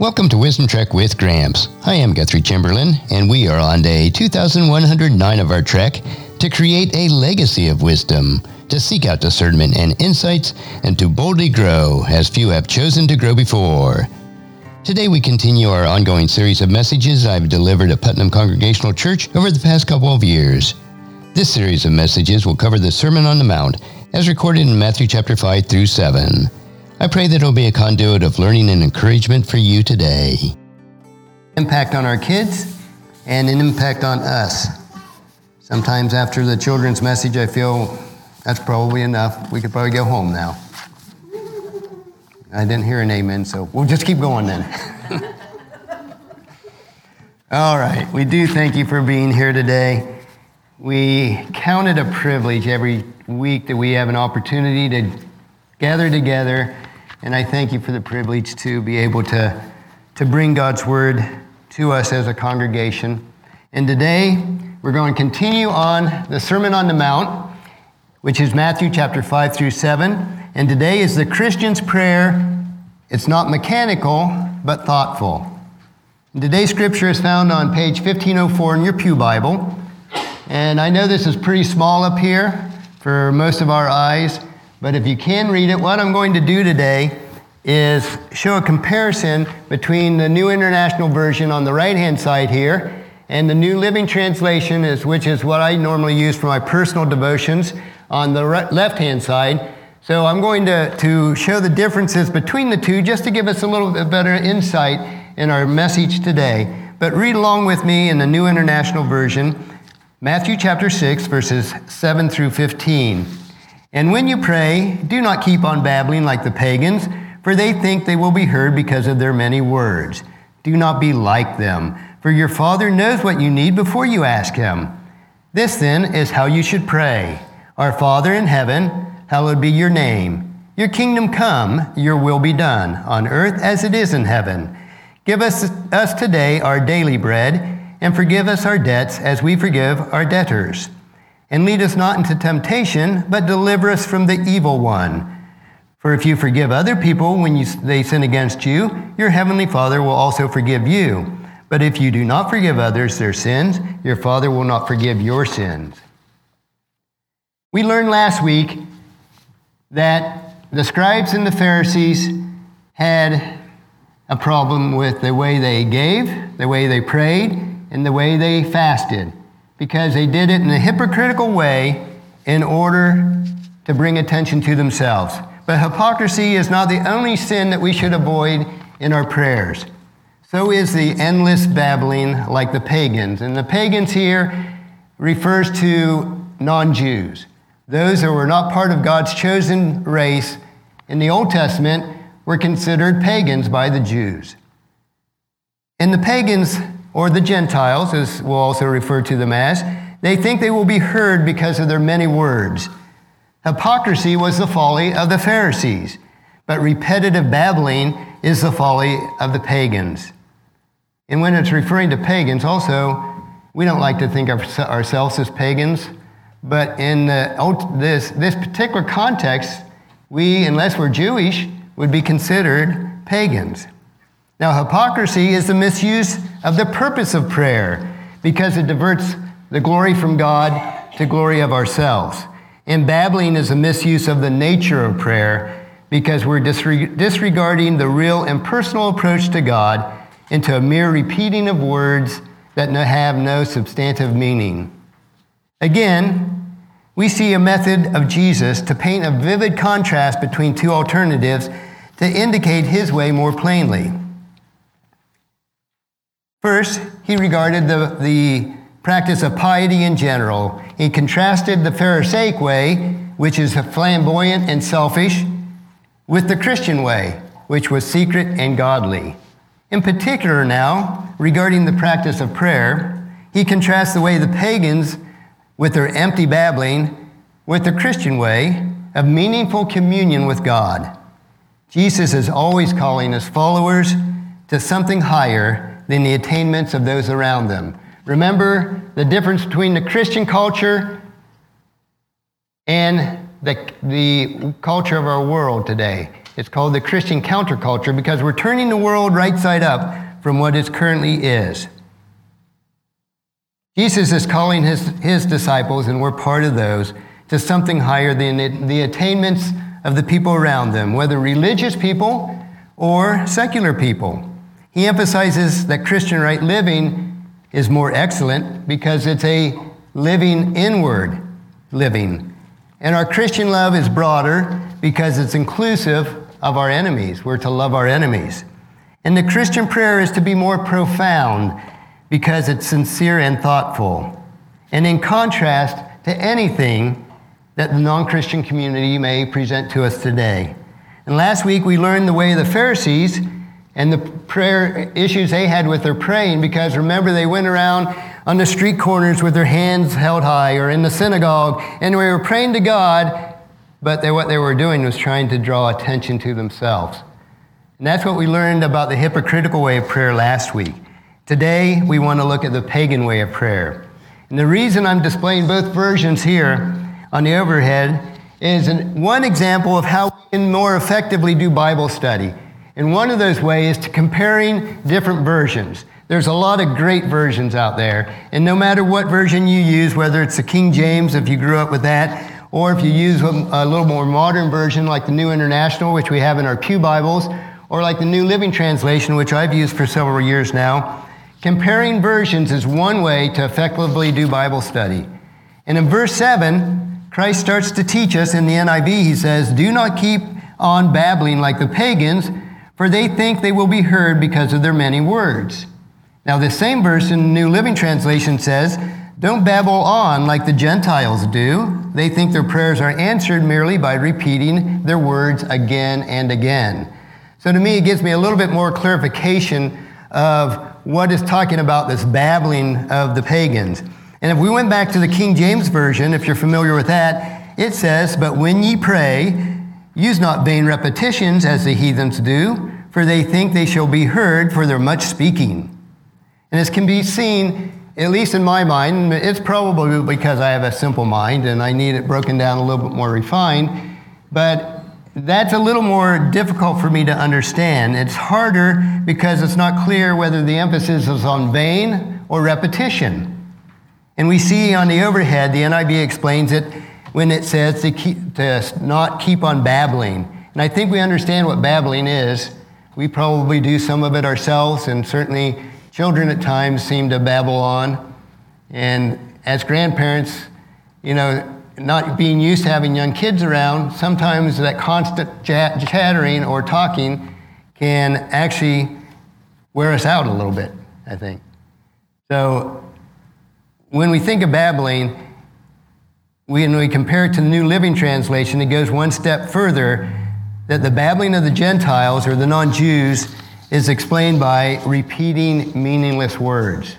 Welcome to Wisdom Trek with Gramps. I am Guthrie Chamberlain, and we are on day 2109 of our trek to create a legacy of wisdom, to seek out discernment and insights, and to boldly grow as few have chosen to grow before. Today we continue our ongoing series of messages I've delivered at Putnam Congregational Church over the past couple of years. This series of messages will cover the Sermon on the Mount as recorded in Matthew chapter 5 through 7. I pray that it'll be a conduit of learning and encouragement for you today. Impact on our kids and an impact on us. Sometimes after the children's message, I feel that's probably enough. We could probably go home now. I didn't hear an amen, so we'll just keep going then. All right, we do thank you for being here today. We count it a privilege every week that we have an opportunity to gather together, and I thank you for the privilege to be able to, to bring God's word to us as a congregation. And today, we're going to continue on the Sermon on the Mount, which is Matthew chapter 5 through 7. And today is the Christian's prayer. It's not mechanical, but thoughtful. And today's scripture is found on page 1504 in your Pew Bible. And I know this is pretty small up here for most of our eyes, but if you can read it, what I'm going to do today is show a comparison between the New International Version on the right hand side here and the New Living Translation, is, which is what I normally use for my personal devotions, on the left hand side. So I'm going to, to show the differences between the two just to give us a little bit better insight in our message today. But read along with me in the New International Version, Matthew chapter 6, verses 7 through 15. And when you pray, do not keep on babbling like the pagans, for they think they will be heard because of their many words. Do not be like them, for your Father knows what you need before you ask Him. This then is how you should pray Our Father in heaven, hallowed be your name. Your kingdom come, your will be done, on earth as it is in heaven. Give us, us today our daily bread, and forgive us our debts as we forgive our debtors. And lead us not into temptation, but deliver us from the evil one. For if you forgive other people when you, they sin against you, your heavenly Father will also forgive you. But if you do not forgive others their sins, your Father will not forgive your sins. We learned last week that the scribes and the Pharisees had a problem with the way they gave, the way they prayed, and the way they fasted, because they did it in a hypocritical way in order to bring attention to themselves. But hypocrisy is not the only sin that we should avoid in our prayers. So is the endless babbling like the pagans. And the pagans here refers to non Jews. Those who were not part of God's chosen race in the Old Testament were considered pagans by the Jews. And the pagans, or the Gentiles, as we'll also refer to them as, they think they will be heard because of their many words. Hypocrisy was the folly of the Pharisees, but repetitive babbling is the folly of the pagans. And when it's referring to pagans, also, we don't like to think of ourselves as pagans. But in the, this, this particular context, we, unless we're Jewish, would be considered pagans. Now, hypocrisy is the misuse of the purpose of prayer because it diverts the glory from God to glory of ourselves. And babbling is a misuse of the nature of prayer because we're disregarding the real and personal approach to God into a mere repeating of words that have no substantive meaning. Again, we see a method of Jesus to paint a vivid contrast between two alternatives to indicate his way more plainly. First, he regarded the, the practice of piety in general. He contrasted the Pharisaic way, which is flamboyant and selfish, with the Christian way, which was secret and godly. In particular, now, regarding the practice of prayer, he contrasts the way the pagans with their empty babbling with the Christian way of meaningful communion with God. Jesus is always calling his followers to something higher than the attainments of those around them. Remember the difference between the Christian culture and the, the culture of our world today. It's called the Christian counterculture because we're turning the world right side up from what it currently is. Jesus is calling his, his disciples, and we're part of those, to something higher than the attainments of the people around them, whether religious people or secular people. He emphasizes that Christian right living is more excellent because it's a living inward living. And our Christian love is broader because it's inclusive of our enemies. We're to love our enemies. And the Christian prayer is to be more profound because it's sincere and thoughtful. And in contrast to anything that the non Christian community may present to us today. And last week we learned the way of the Pharisees and the prayer issues they had with their praying because remember, they went around on the street corners with their hands held high or in the synagogue and we were praying to God, but they, what they were doing was trying to draw attention to themselves. And that's what we learned about the hypocritical way of prayer last week. Today, we want to look at the pagan way of prayer. And the reason I'm displaying both versions here on the overhead is one example of how we can more effectively do Bible study. And one of those ways is to comparing different versions. There's a lot of great versions out there. And no matter what version you use, whether it's the King James, if you grew up with that, or if you use a, a little more modern version like the New International, which we have in our Pew Bibles, or like the New Living Translation, which I've used for several years now, Comparing versions is one way to effectively do Bible study. And in verse 7, Christ starts to teach us in the NIV, he says, Do not keep on babbling like the pagans, for they think they will be heard because of their many words. Now, the same verse in the New Living Translation says, Don't babble on like the Gentiles do. They think their prayers are answered merely by repeating their words again and again. So, to me, it gives me a little bit more clarification of what is talking about this babbling of the pagans. And if we went back to the King James Version, if you're familiar with that, it says, But when ye pray, use not vain repetitions as the heathens do, for they think they shall be heard for their much speaking. And as can be seen, at least in my mind, it's probably because I have a simple mind and I need it broken down a little bit more refined, but that's a little more difficult for me to understand. It's harder because it's not clear whether the emphasis is on vain or repetition. And we see on the overhead, the NIV explains it when it says to, keep, to not keep on babbling. And I think we understand what babbling is. We probably do some of it ourselves, and certainly children at times seem to babble on. And as grandparents, you know, not being used to having young kids around, sometimes that constant chattering or talking can actually wear us out a little bit, I think. So when we think of babbling, when we compare it to the New Living Translation, it goes one step further that the babbling of the Gentiles or the non Jews is explained by repeating meaningless words.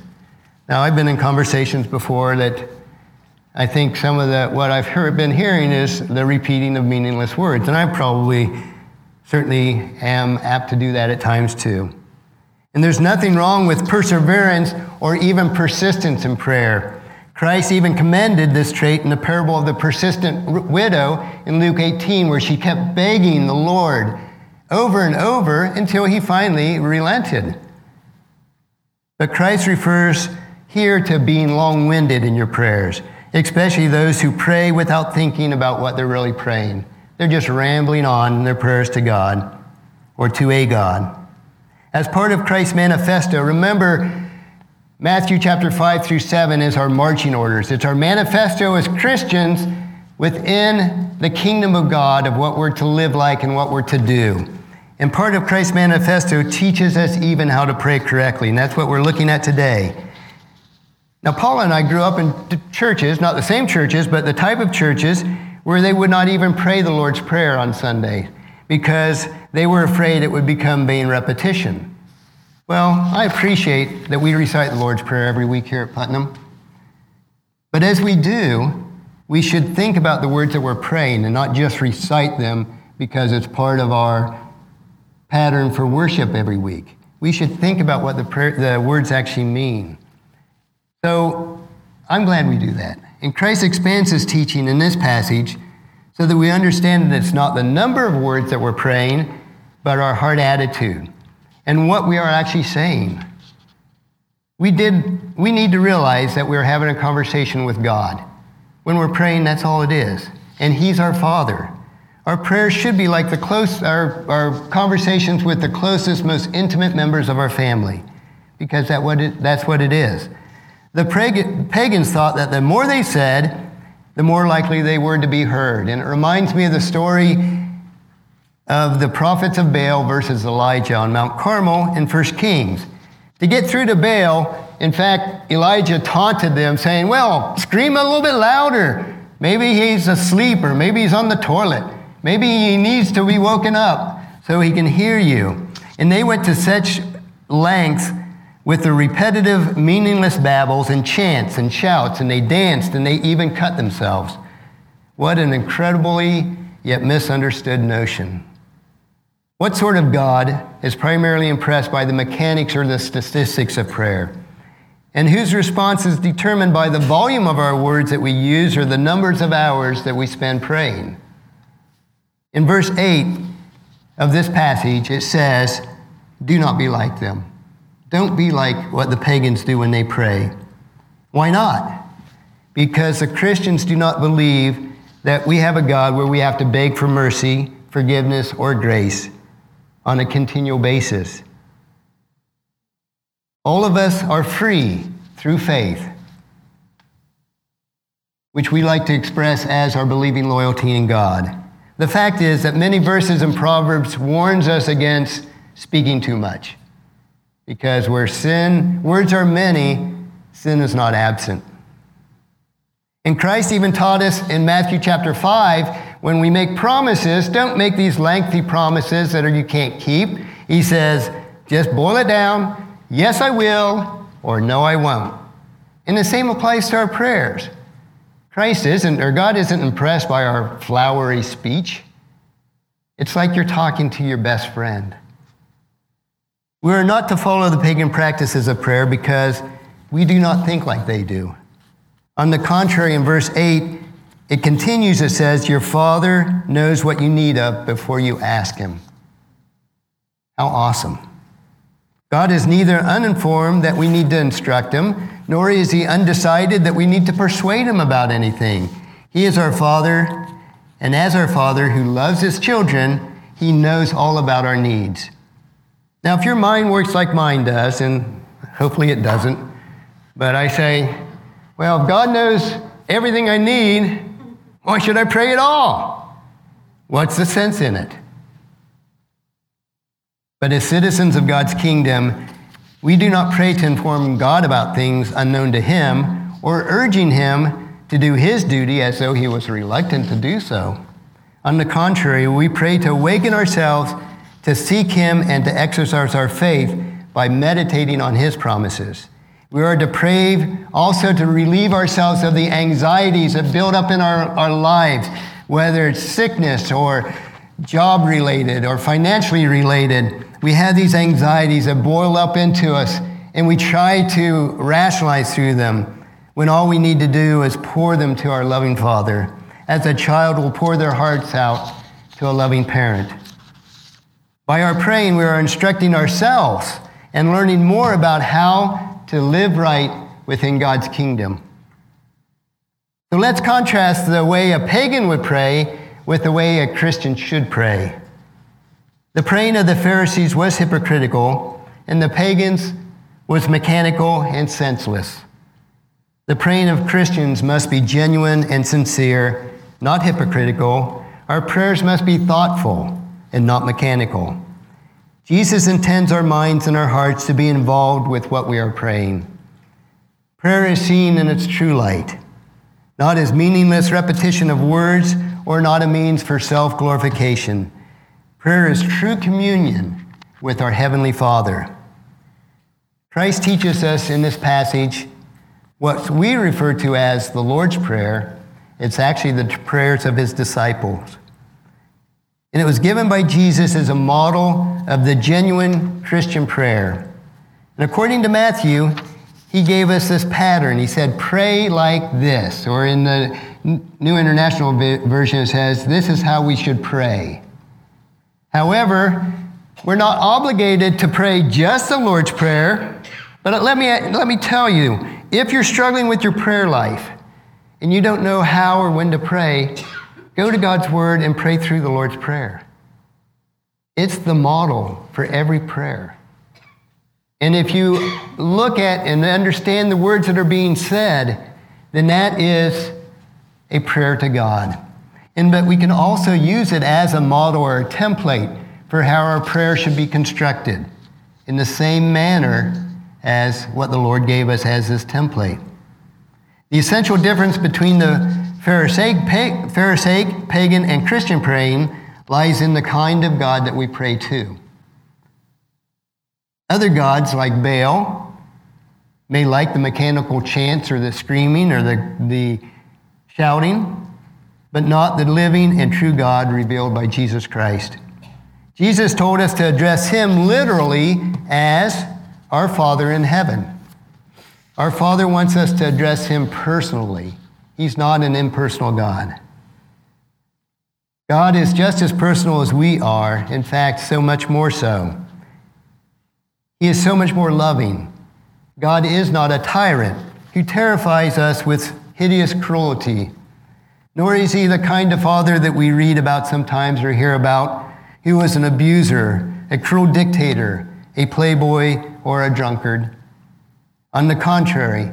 Now, I've been in conversations before that I think some of the, what I've heard, been hearing is the repeating of meaningless words. And I probably, certainly am apt to do that at times too. And there's nothing wrong with perseverance or even persistence in prayer. Christ even commended this trait in the parable of the persistent widow in Luke 18, where she kept begging the Lord over and over until he finally relented. But Christ refers here to being long winded in your prayers especially those who pray without thinking about what they're really praying. They're just rambling on in their prayers to God or to a God. As part of Christ's manifesto, remember Matthew chapter 5 through 7 is our marching orders. It's our manifesto as Christians within the kingdom of God of what we're to live like and what we're to do. And part of Christ's manifesto teaches us even how to pray correctly. And that's what we're looking at today. Now, Paul and I grew up in churches, not the same churches, but the type of churches where they would not even pray the Lord's Prayer on Sunday because they were afraid it would become vain repetition. Well, I appreciate that we recite the Lord's Prayer every week here at Putnam. But as we do, we should think about the words that we're praying and not just recite them because it's part of our pattern for worship every week. We should think about what the, prayer, the words actually mean. So I'm glad we do that. And Christ expands his teaching in this passage so that we understand that it's not the number of words that we're praying, but our heart attitude and what we are actually saying. We, did, we need to realize that we're having a conversation with God. When we're praying, that's all it is. And He's our Father. Our prayers should be like the close, our, our conversations with the closest, most intimate members of our family, because that what it, that's what it is. The pagans thought that the more they said, the more likely they were to be heard. And it reminds me of the story of the prophets of Baal versus Elijah on Mount Carmel in 1 Kings. To get through to Baal, in fact, Elijah taunted them, saying, Well, scream a little bit louder. Maybe he's asleep, or maybe he's on the toilet. Maybe he needs to be woken up so he can hear you. And they went to such lengths with the repetitive, meaningless babbles and chants and shouts, and they danced and they even cut themselves. What an incredibly yet misunderstood notion. What sort of God is primarily impressed by the mechanics or the statistics of prayer? And whose response is determined by the volume of our words that we use or the numbers of hours that we spend praying? In verse 8 of this passage, it says, Do not be like them. Don't be like what the pagans do when they pray. Why not? Because the Christians do not believe that we have a God where we have to beg for mercy, forgiveness, or grace on a continual basis. All of us are free through faith, which we like to express as our believing loyalty in God. The fact is that many verses in Proverbs warns us against speaking too much. Because where sin, words are many, sin is not absent. And Christ even taught us in Matthew chapter 5 when we make promises, don't make these lengthy promises that are you can't keep. He says, just boil it down. Yes, I will, or no, I won't. And the same applies to our prayers. Christ isn't, or God isn't impressed by our flowery speech. It's like you're talking to your best friend. We are not to follow the pagan practices of prayer because we do not think like they do. On the contrary, in verse 8, it continues, it says, Your Father knows what you need of before you ask Him. How awesome. God is neither uninformed that we need to instruct Him, nor is He undecided that we need to persuade Him about anything. He is our Father, and as our Father who loves His children, He knows all about our needs. Now, if your mind works like mine does, and hopefully it doesn't, but I say, well, if God knows everything I need, why should I pray at all? What's the sense in it? But as citizens of God's kingdom, we do not pray to inform God about things unknown to Him or urging Him to do His duty as though He was reluctant to do so. On the contrary, we pray to awaken ourselves to seek Him and to exercise our faith by meditating on His promises. We are depraved also to relieve ourselves of the anxieties that build up in our, our lives, whether it's sickness or job related or financially related. We have these anxieties that boil up into us, and we try to rationalize through them when all we need to do is pour them to our loving Father, as a child will pour their hearts out to a loving parent. By our praying, we are instructing ourselves and learning more about how to live right within God's kingdom. So let's contrast the way a pagan would pray with the way a Christian should pray. The praying of the Pharisees was hypocritical, and the pagans was mechanical and senseless. The praying of Christians must be genuine and sincere, not hypocritical. Our prayers must be thoughtful and not mechanical. Jesus intends our minds and our hearts to be involved with what we are praying. Prayer is seen in its true light, not as meaningless repetition of words or not a means for self glorification. Prayer is true communion with our Heavenly Father. Christ teaches us in this passage what we refer to as the Lord's Prayer. It's actually the prayers of his disciples. And it was given by Jesus as a model of the genuine Christian prayer. And according to Matthew, he gave us this pattern. He said, Pray like this. Or in the New International Version it says, This is how we should pray. However, we're not obligated to pray just the Lord's Prayer, but let me, let me tell you if you're struggling with your prayer life and you don't know how or when to pray, go to God's Word and pray through the Lord's Prayer. It's the model for every prayer. And if you look at and understand the words that are being said, then that is a prayer to God. And but we can also use it as a model or a template for how our prayer should be constructed in the same manner as what the Lord gave us as this template. The essential difference between the Pharisaic, pagan, and Christian praying lies in the kind of God that we pray to. Other gods, like Baal, may like the mechanical chants or the screaming or the, the shouting, but not the living and true God revealed by Jesus Christ. Jesus told us to address him literally as our Father in heaven. Our Father wants us to address him personally. He's not an impersonal God. God is just as personal as we are, in fact, so much more so. He is so much more loving. God is not a tyrant who terrifies us with hideous cruelty, nor is he the kind of father that we read about sometimes or hear about who was an abuser, a cruel dictator, a playboy, or a drunkard. On the contrary,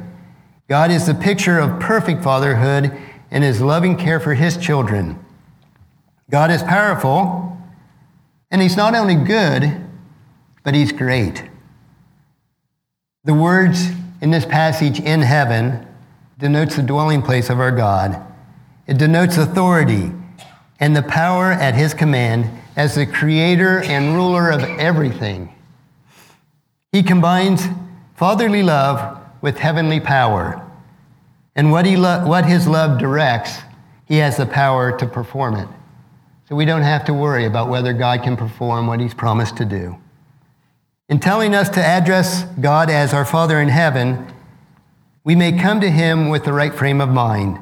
God is the picture of perfect fatherhood and his loving care for his children. God is powerful, and he's not only good, but he's great. The words in this passage, in heaven, denotes the dwelling place of our God. It denotes authority and the power at his command as the creator and ruler of everything. He combines fatherly love with heavenly power. And what, he lo- what his love directs, he has the power to perform it. So we don't have to worry about whether God can perform what he's promised to do. In telling us to address God as our Father in heaven, we may come to him with the right frame of mind.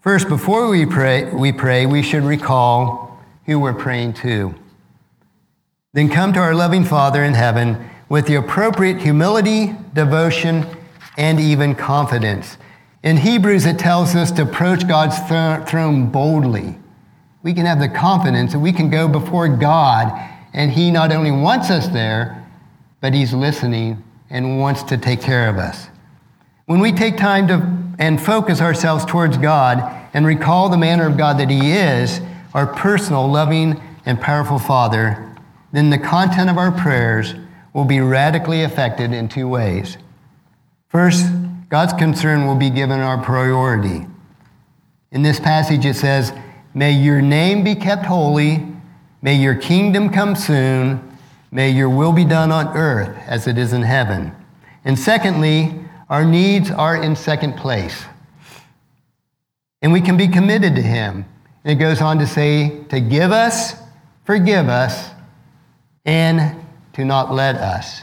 First, before we pray, we pray, we should recall who we're praying to. Then come to our loving Father in heaven with the appropriate humility, devotion, and even confidence. In Hebrews, it tells us to approach God's throne boldly. We can have the confidence that we can go before God, and He not only wants us there, but He's listening and wants to take care of us. When we take time to and focus ourselves towards God and recall the manner of God that He is, our personal, loving, and powerful Father, then the content of our prayers will be radically affected in two ways. First, God's concern will be given our priority. In this passage, it says, May your name be kept holy, may your kingdom come soon, May your will be done on earth as it is in heaven. And secondly, our needs are in second place. And we can be committed to Him. And it goes on to say, to give us, forgive us, and to not let us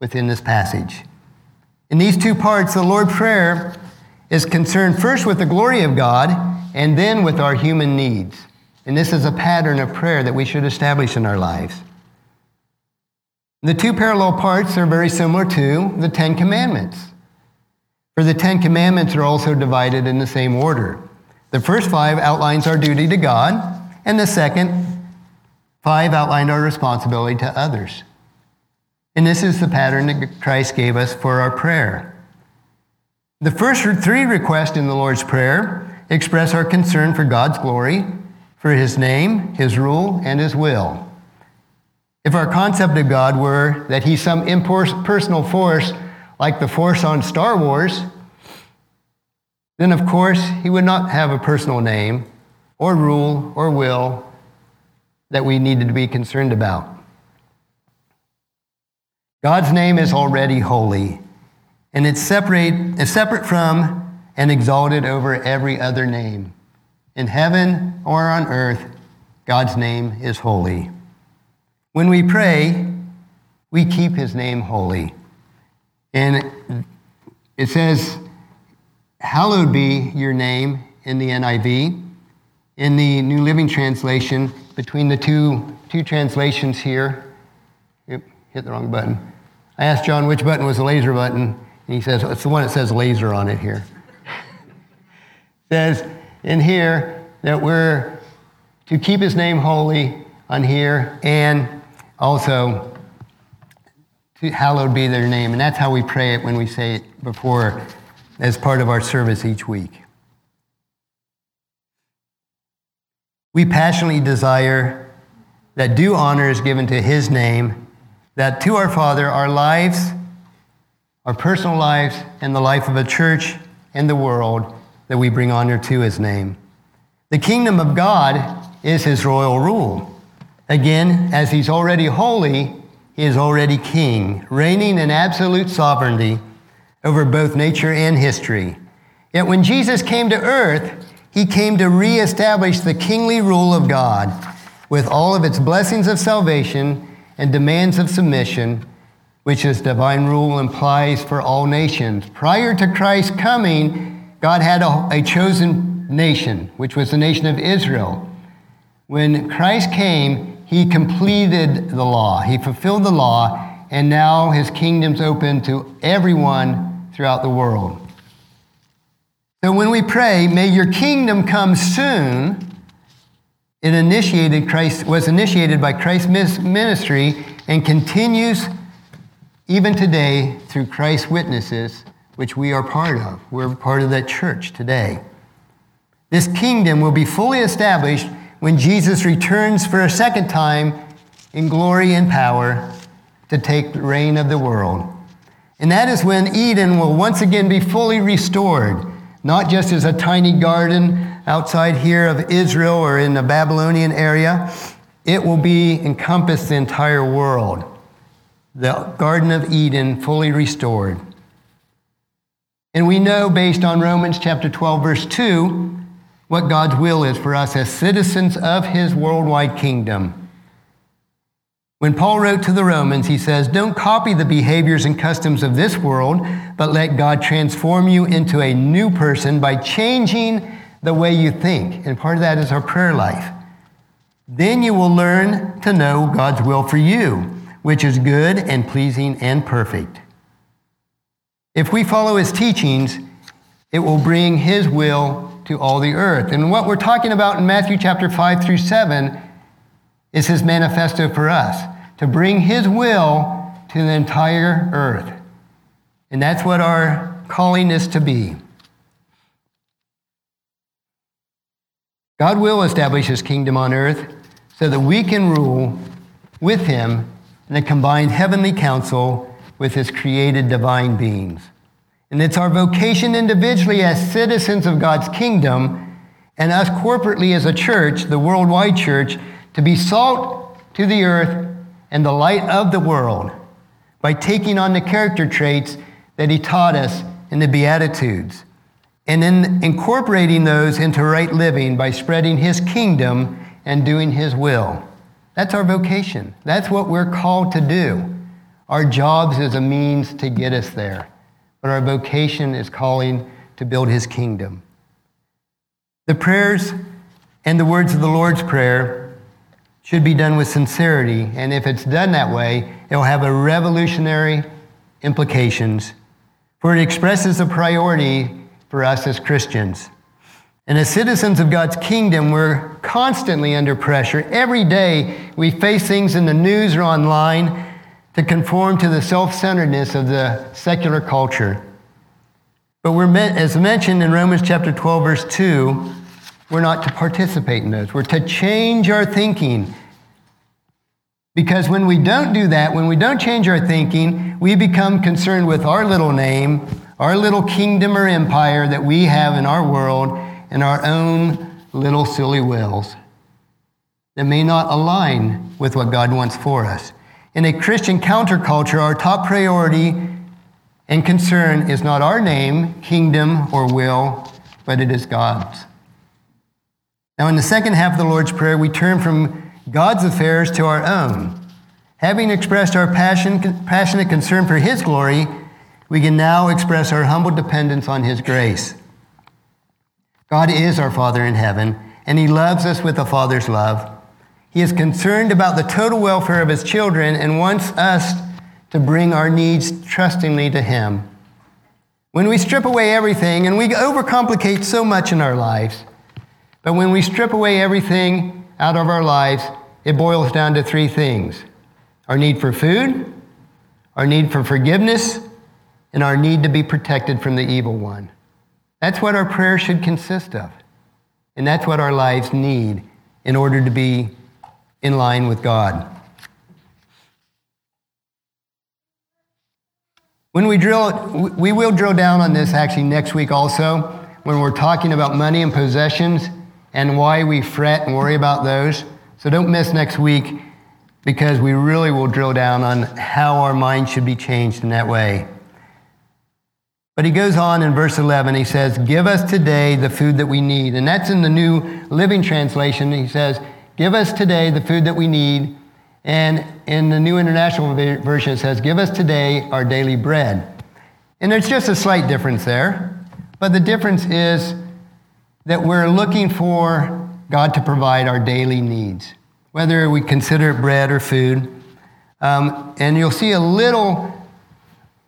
within this passage. In these two parts, the Lord's Prayer is concerned first with the glory of God and then with our human needs. And this is a pattern of prayer that we should establish in our lives. The two parallel parts are very similar to the Ten Commandments. For the Ten Commandments are also divided in the same order. The first five outlines our duty to God, and the second five outline our responsibility to others. And this is the pattern that Christ gave us for our prayer. The first three requests in the Lord's Prayer express our concern for God's glory, for His name, His rule, and His will. If our concept of God were that he's some impersonal force like the force on Star Wars, then of course he would not have a personal name or rule or will that we needed to be concerned about. God's name is already holy, and it's separate, it's separate from and exalted over every other name. In heaven or on earth, God's name is holy. When we pray, we keep his name holy. And it says, Hallowed be your name in the NIV. In the New Living Translation, between the two, two translations here, hit the wrong button. I asked John which button was the laser button, and he says, it's the one that says laser on it here. Says in here that we're to keep his name holy on here and also to hallowed be their name. And that's how we pray it when we say it before as part of our service each week. We passionately desire that due honor is given to his name, that to our Father, our lives, our personal lives, and the life of a church and the world, that we bring honor to his name. The kingdom of God is his royal rule. Again, as he's already holy, he is already king, reigning in absolute sovereignty over both nature and history. Yet when Jesus came to earth, he came to reestablish the kingly rule of God with all of its blessings of salvation and demands of submission, which his divine rule implies for all nations. Prior to Christ's coming, God had a, a chosen nation, which was the nation of Israel. When Christ came, he completed the law, he fulfilled the law, and now his kingdom's open to everyone throughout the world. So when we pray, may your kingdom come soon, it initiated Christ, was initiated by Christ's ministry and continues even today through Christ's witnesses, which we are part of. We're part of that church today. This kingdom will be fully established when Jesus returns for a second time in glory and power to take the reign of the world. And that is when Eden will once again be fully restored not just as a tiny garden outside here of Israel or in the Babylonian area. It will be encompass the entire world. The Garden of Eden fully restored. And we know based on Romans chapter 12, verse 2, what God's will is for us as citizens of his worldwide kingdom. When Paul wrote to the Romans, he says, Don't copy the behaviors and customs of this world, but let God transform you into a new person by changing the way you think. And part of that is our prayer life. Then you will learn to know God's will for you, which is good and pleasing and perfect. If we follow his teachings, it will bring his will to all the earth. And what we're talking about in Matthew chapter 5 through 7 is his manifesto for us to bring his will to the entire earth. And that's what our calling is to be. God will establish his kingdom on earth so that we can rule with him in a combined heavenly council with his created divine beings. And it's our vocation individually as citizens of God's kingdom and us corporately as a church, the worldwide church, to be salt to the earth and the light of the world by taking on the character traits that he taught us in the Beatitudes and then incorporating those into right living by spreading his kingdom and doing his will. That's our vocation. That's what we're called to do. Our jobs is a means to get us there, but our vocation is calling to build his kingdom. The prayers and the words of the Lord's Prayer should be done with sincerity. And if it's done that way, it will have a revolutionary implications, for it expresses a priority for us as Christians. And as citizens of God's kingdom, we're constantly under pressure. Every day we face things in the news or online to conform to the self centeredness of the secular culture. But we're meant, as mentioned in Romans chapter 12, verse 2, we're not to participate in those. We're to change our thinking. Because when we don't do that, when we don't change our thinking, we become concerned with our little name, our little kingdom or empire that we have in our world, and our own little silly wills that may not align with what God wants for us. In a Christian counterculture, our top priority and concern is not our name, kingdom, or will, but it is God's. Now, in the second half of the Lord's Prayer, we turn from God's affairs to our own. Having expressed our passion, passionate concern for His glory, we can now express our humble dependence on His grace. God is our Father in heaven, and He loves us with a Father's love. He is concerned about the total welfare of His children and wants us to bring our needs trustingly to Him. When we strip away everything, and we overcomplicate so much in our lives, but when we strip away everything out of our lives, it boils down to three things our need for food, our need for forgiveness, and our need to be protected from the evil one. That's what our prayer should consist of. And that's what our lives need in order to be in line with God. When we drill, we will drill down on this actually next week also, when we're talking about money and possessions and why we fret and worry about those. So don't miss next week because we really will drill down on how our mind should be changed in that way. But he goes on in verse 11, he says, Give us today the food that we need. And that's in the New Living Translation. He says, Give us today the food that we need and in the New International Version, it says, Give us today our daily bread. And there's just a slight difference there. But the difference is that we're looking for God to provide our daily needs, whether we consider it bread or food. Um, and you'll see a little,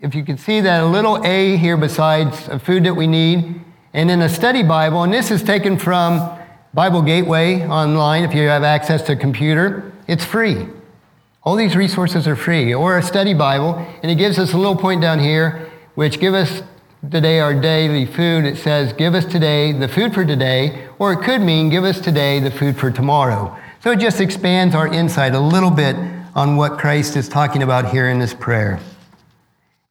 if you can see that, a little A here besides food that we need. And in a study Bible, and this is taken from Bible Gateway online, if you have access to a computer, it's free. All these resources are free, or a study Bible, and it gives us a little point down here, which give us today our daily food. It says, give us today the food for today, or it could mean give us today the food for tomorrow. So it just expands our insight a little bit on what Christ is talking about here in this prayer.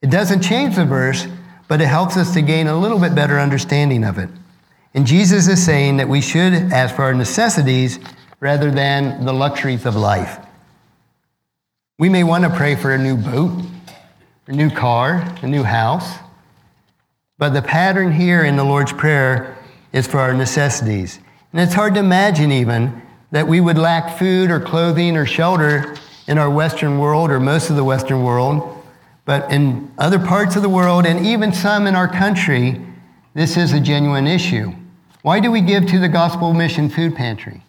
It doesn't change the verse, but it helps us to gain a little bit better understanding of it. And Jesus is saying that we should ask for our necessities rather than the luxuries of life. We may want to pray for a new boat, a new car, a new house. But the pattern here in the Lord's Prayer is for our necessities. And it's hard to imagine even that we would lack food or clothing or shelter in our Western world or most of the Western world. But in other parts of the world and even some in our country, this is a genuine issue. Why do we give to the Gospel Mission Food Pantry?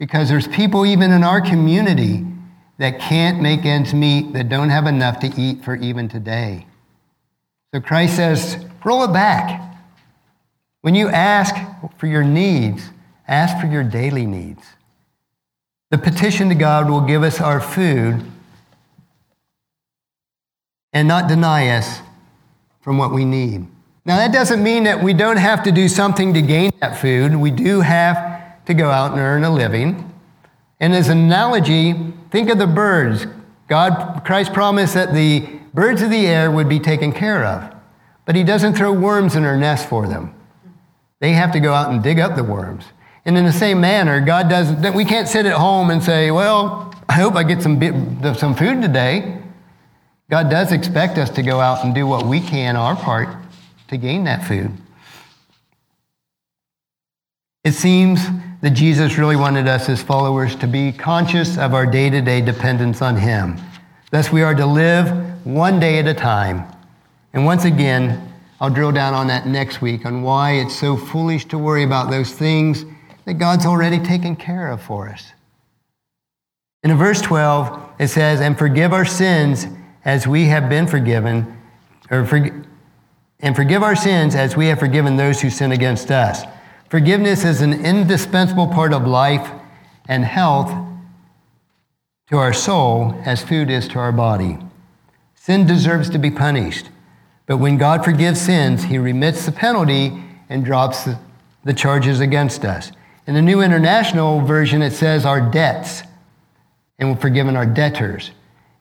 Because there's people even in our community that can't make ends meet, that don't have enough to eat for even today. So Christ says, roll it back. When you ask for your needs, ask for your daily needs. The petition to God will give us our food and not deny us from what we need. Now, that doesn't mean that we don't have to do something to gain that food. We do have to go out and earn a living. And as an analogy, think of the birds. God, Christ promised that the birds of the air would be taken care of, but He doesn't throw worms in their nest for them. They have to go out and dig up the worms. And in the same manner, God doesn't, we can't sit at home and say, well, I hope I get some, some food today. God does expect us to go out and do what we can, our part, to gain that food. It seems that Jesus really wanted us as followers to be conscious of our day to day dependence on Him. Thus, we are to live one day at a time. And once again, I'll drill down on that next week on why it's so foolish to worry about those things that God's already taken care of for us. In verse 12, it says, And forgive our sins as we have been forgiven, or for, and forgive our sins as we have forgiven those who sin against us. Forgiveness is an indispensable part of life and health to our soul as food is to our body. Sin deserves to be punished, but when God forgives sins, he remits the penalty and drops the charges against us. In the New International Version, it says our debts, and we're forgiven our debtors.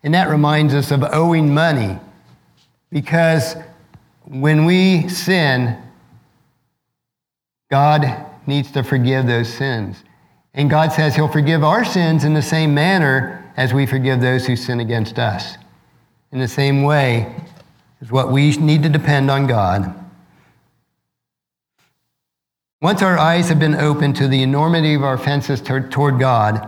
And that reminds us of owing money, because when we sin, God needs to forgive those sins. And God says He'll forgive our sins in the same manner as we forgive those who sin against us. In the same way is what we need to depend on God. Once our eyes have been opened to the enormity of our offenses toward God,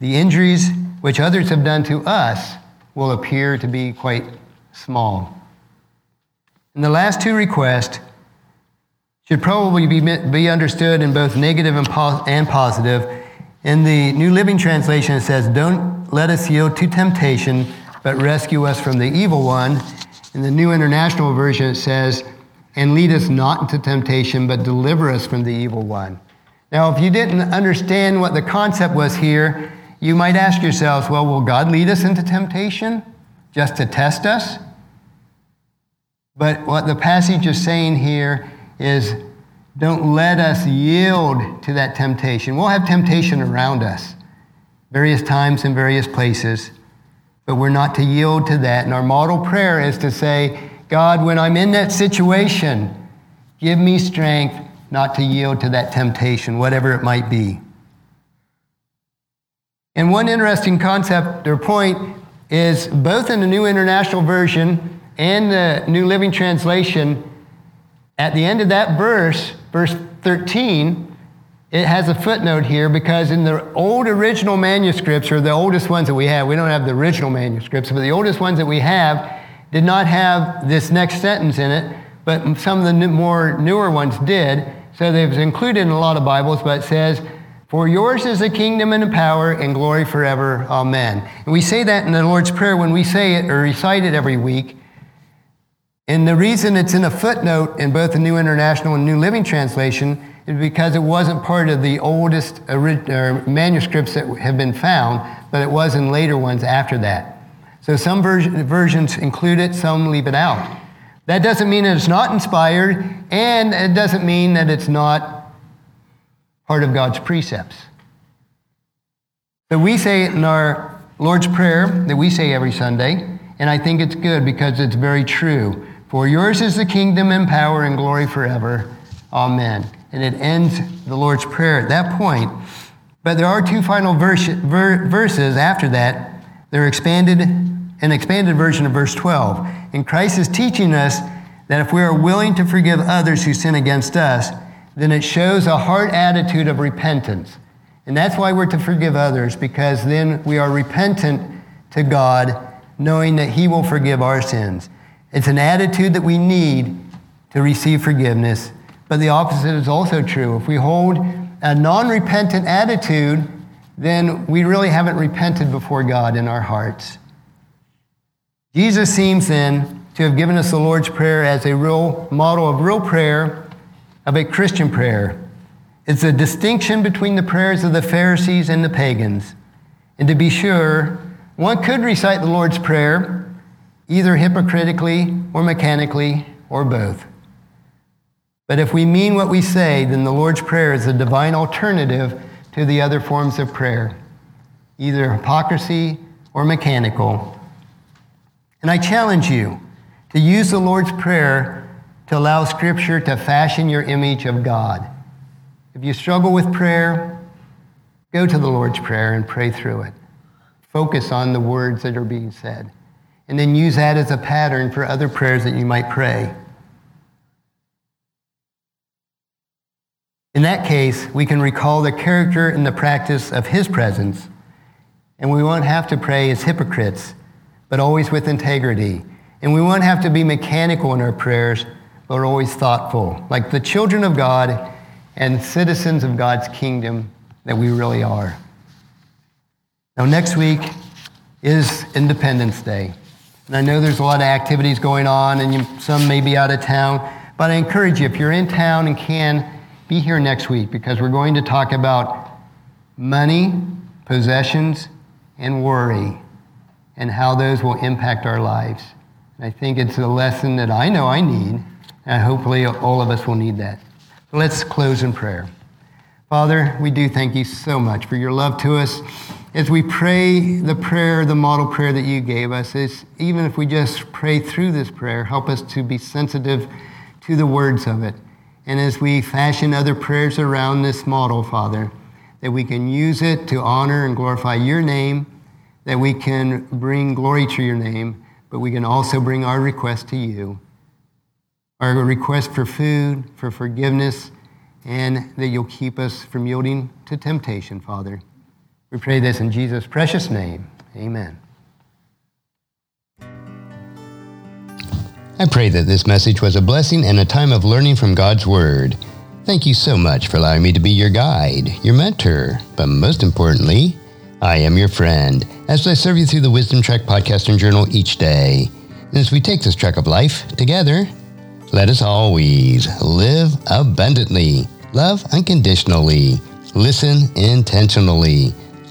the injuries which others have done to us will appear to be quite small. And the last two requests should probably be, be understood in both negative and, and positive. In the New Living Translation, it says, Don't let us yield to temptation, but rescue us from the evil one. In the New International Version, it says, And lead us not into temptation, but deliver us from the evil one. Now, if you didn't understand what the concept was here, you might ask yourselves, well, will God lead us into temptation just to test us? But what the passage is saying here is don't let us yield to that temptation. We'll have temptation around us, various times and various places, but we're not to yield to that. And our model prayer is to say, God, when I'm in that situation, give me strength not to yield to that temptation, whatever it might be. And one interesting concept or point is both in the New International Version and the New Living Translation, at the end of that verse, verse 13, it has a footnote here because in the old original manuscripts, or the oldest ones that we have, we don't have the original manuscripts, but the oldest ones that we have did not have this next sentence in it, but some of the more newer ones did. So they've included in a lot of Bibles, but it says, For yours is the kingdom and the power and glory forever. Amen. And we say that in the Lord's Prayer when we say it or recite it every week. And the reason it's in a footnote in both the New International and New Living Translation is because it wasn't part of the oldest manuscripts that have been found, but it was in later ones after that. So some versions include it, some leave it out. That doesn't mean that it's not inspired, and it doesn't mean that it's not part of God's precepts. So we say it in our Lord's Prayer that we say every Sunday, and I think it's good because it's very true. For yours is the kingdom and power and glory forever. Amen. And it ends the Lord's Prayer at that point. But there are two final verse, ver, verses after that. They're expanded, an expanded version of verse 12. And Christ is teaching us that if we are willing to forgive others who sin against us, then it shows a heart attitude of repentance. And that's why we're to forgive others, because then we are repentant to God, knowing that He will forgive our sins. It's an attitude that we need to receive forgiveness, but the opposite is also true. If we hold a non repentant attitude, then we really haven't repented before God in our hearts. Jesus seems then to have given us the Lord's Prayer as a real model of real prayer, of a Christian prayer. It's a distinction between the prayers of the Pharisees and the pagans. And to be sure, one could recite the Lord's Prayer either hypocritically or mechanically or both. But if we mean what we say, then the Lord's Prayer is a divine alternative to the other forms of prayer, either hypocrisy or mechanical. And I challenge you to use the Lord's Prayer to allow Scripture to fashion your image of God. If you struggle with prayer, go to the Lord's Prayer and pray through it. Focus on the words that are being said. And then use that as a pattern for other prayers that you might pray. In that case, we can recall the character and the practice of His presence, and we won't have to pray as hypocrites but always with integrity. And we won't have to be mechanical in our prayers, but always thoughtful, like the children of God and citizens of God's kingdom that we really are. Now, next week is Independence Day. And I know there's a lot of activities going on, and you, some may be out of town, but I encourage you, if you're in town and can, be here next week because we're going to talk about money, possessions, and worry and how those will impact our lives. And I think it's a lesson that I know I need, and hopefully all of us will need that. Let's close in prayer. Father, we do thank you so much for your love to us. As we pray the prayer, the model prayer that you gave us, is even if we just pray through this prayer, help us to be sensitive to the words of it. And as we fashion other prayers around this model, Father, that we can use it to honor and glorify your name that we can bring glory to your name, but we can also bring our request to you. Our request for food, for forgiveness, and that you'll keep us from yielding to temptation, Father. We pray this in Jesus' precious name. Amen. I pray that this message was a blessing and a time of learning from God's Word. Thank you so much for allowing me to be your guide, your mentor, but most importantly, I am your friend as I serve you through the Wisdom Trek podcast and journal each day. And as we take this trek of life together, let us always live abundantly, love unconditionally, listen intentionally,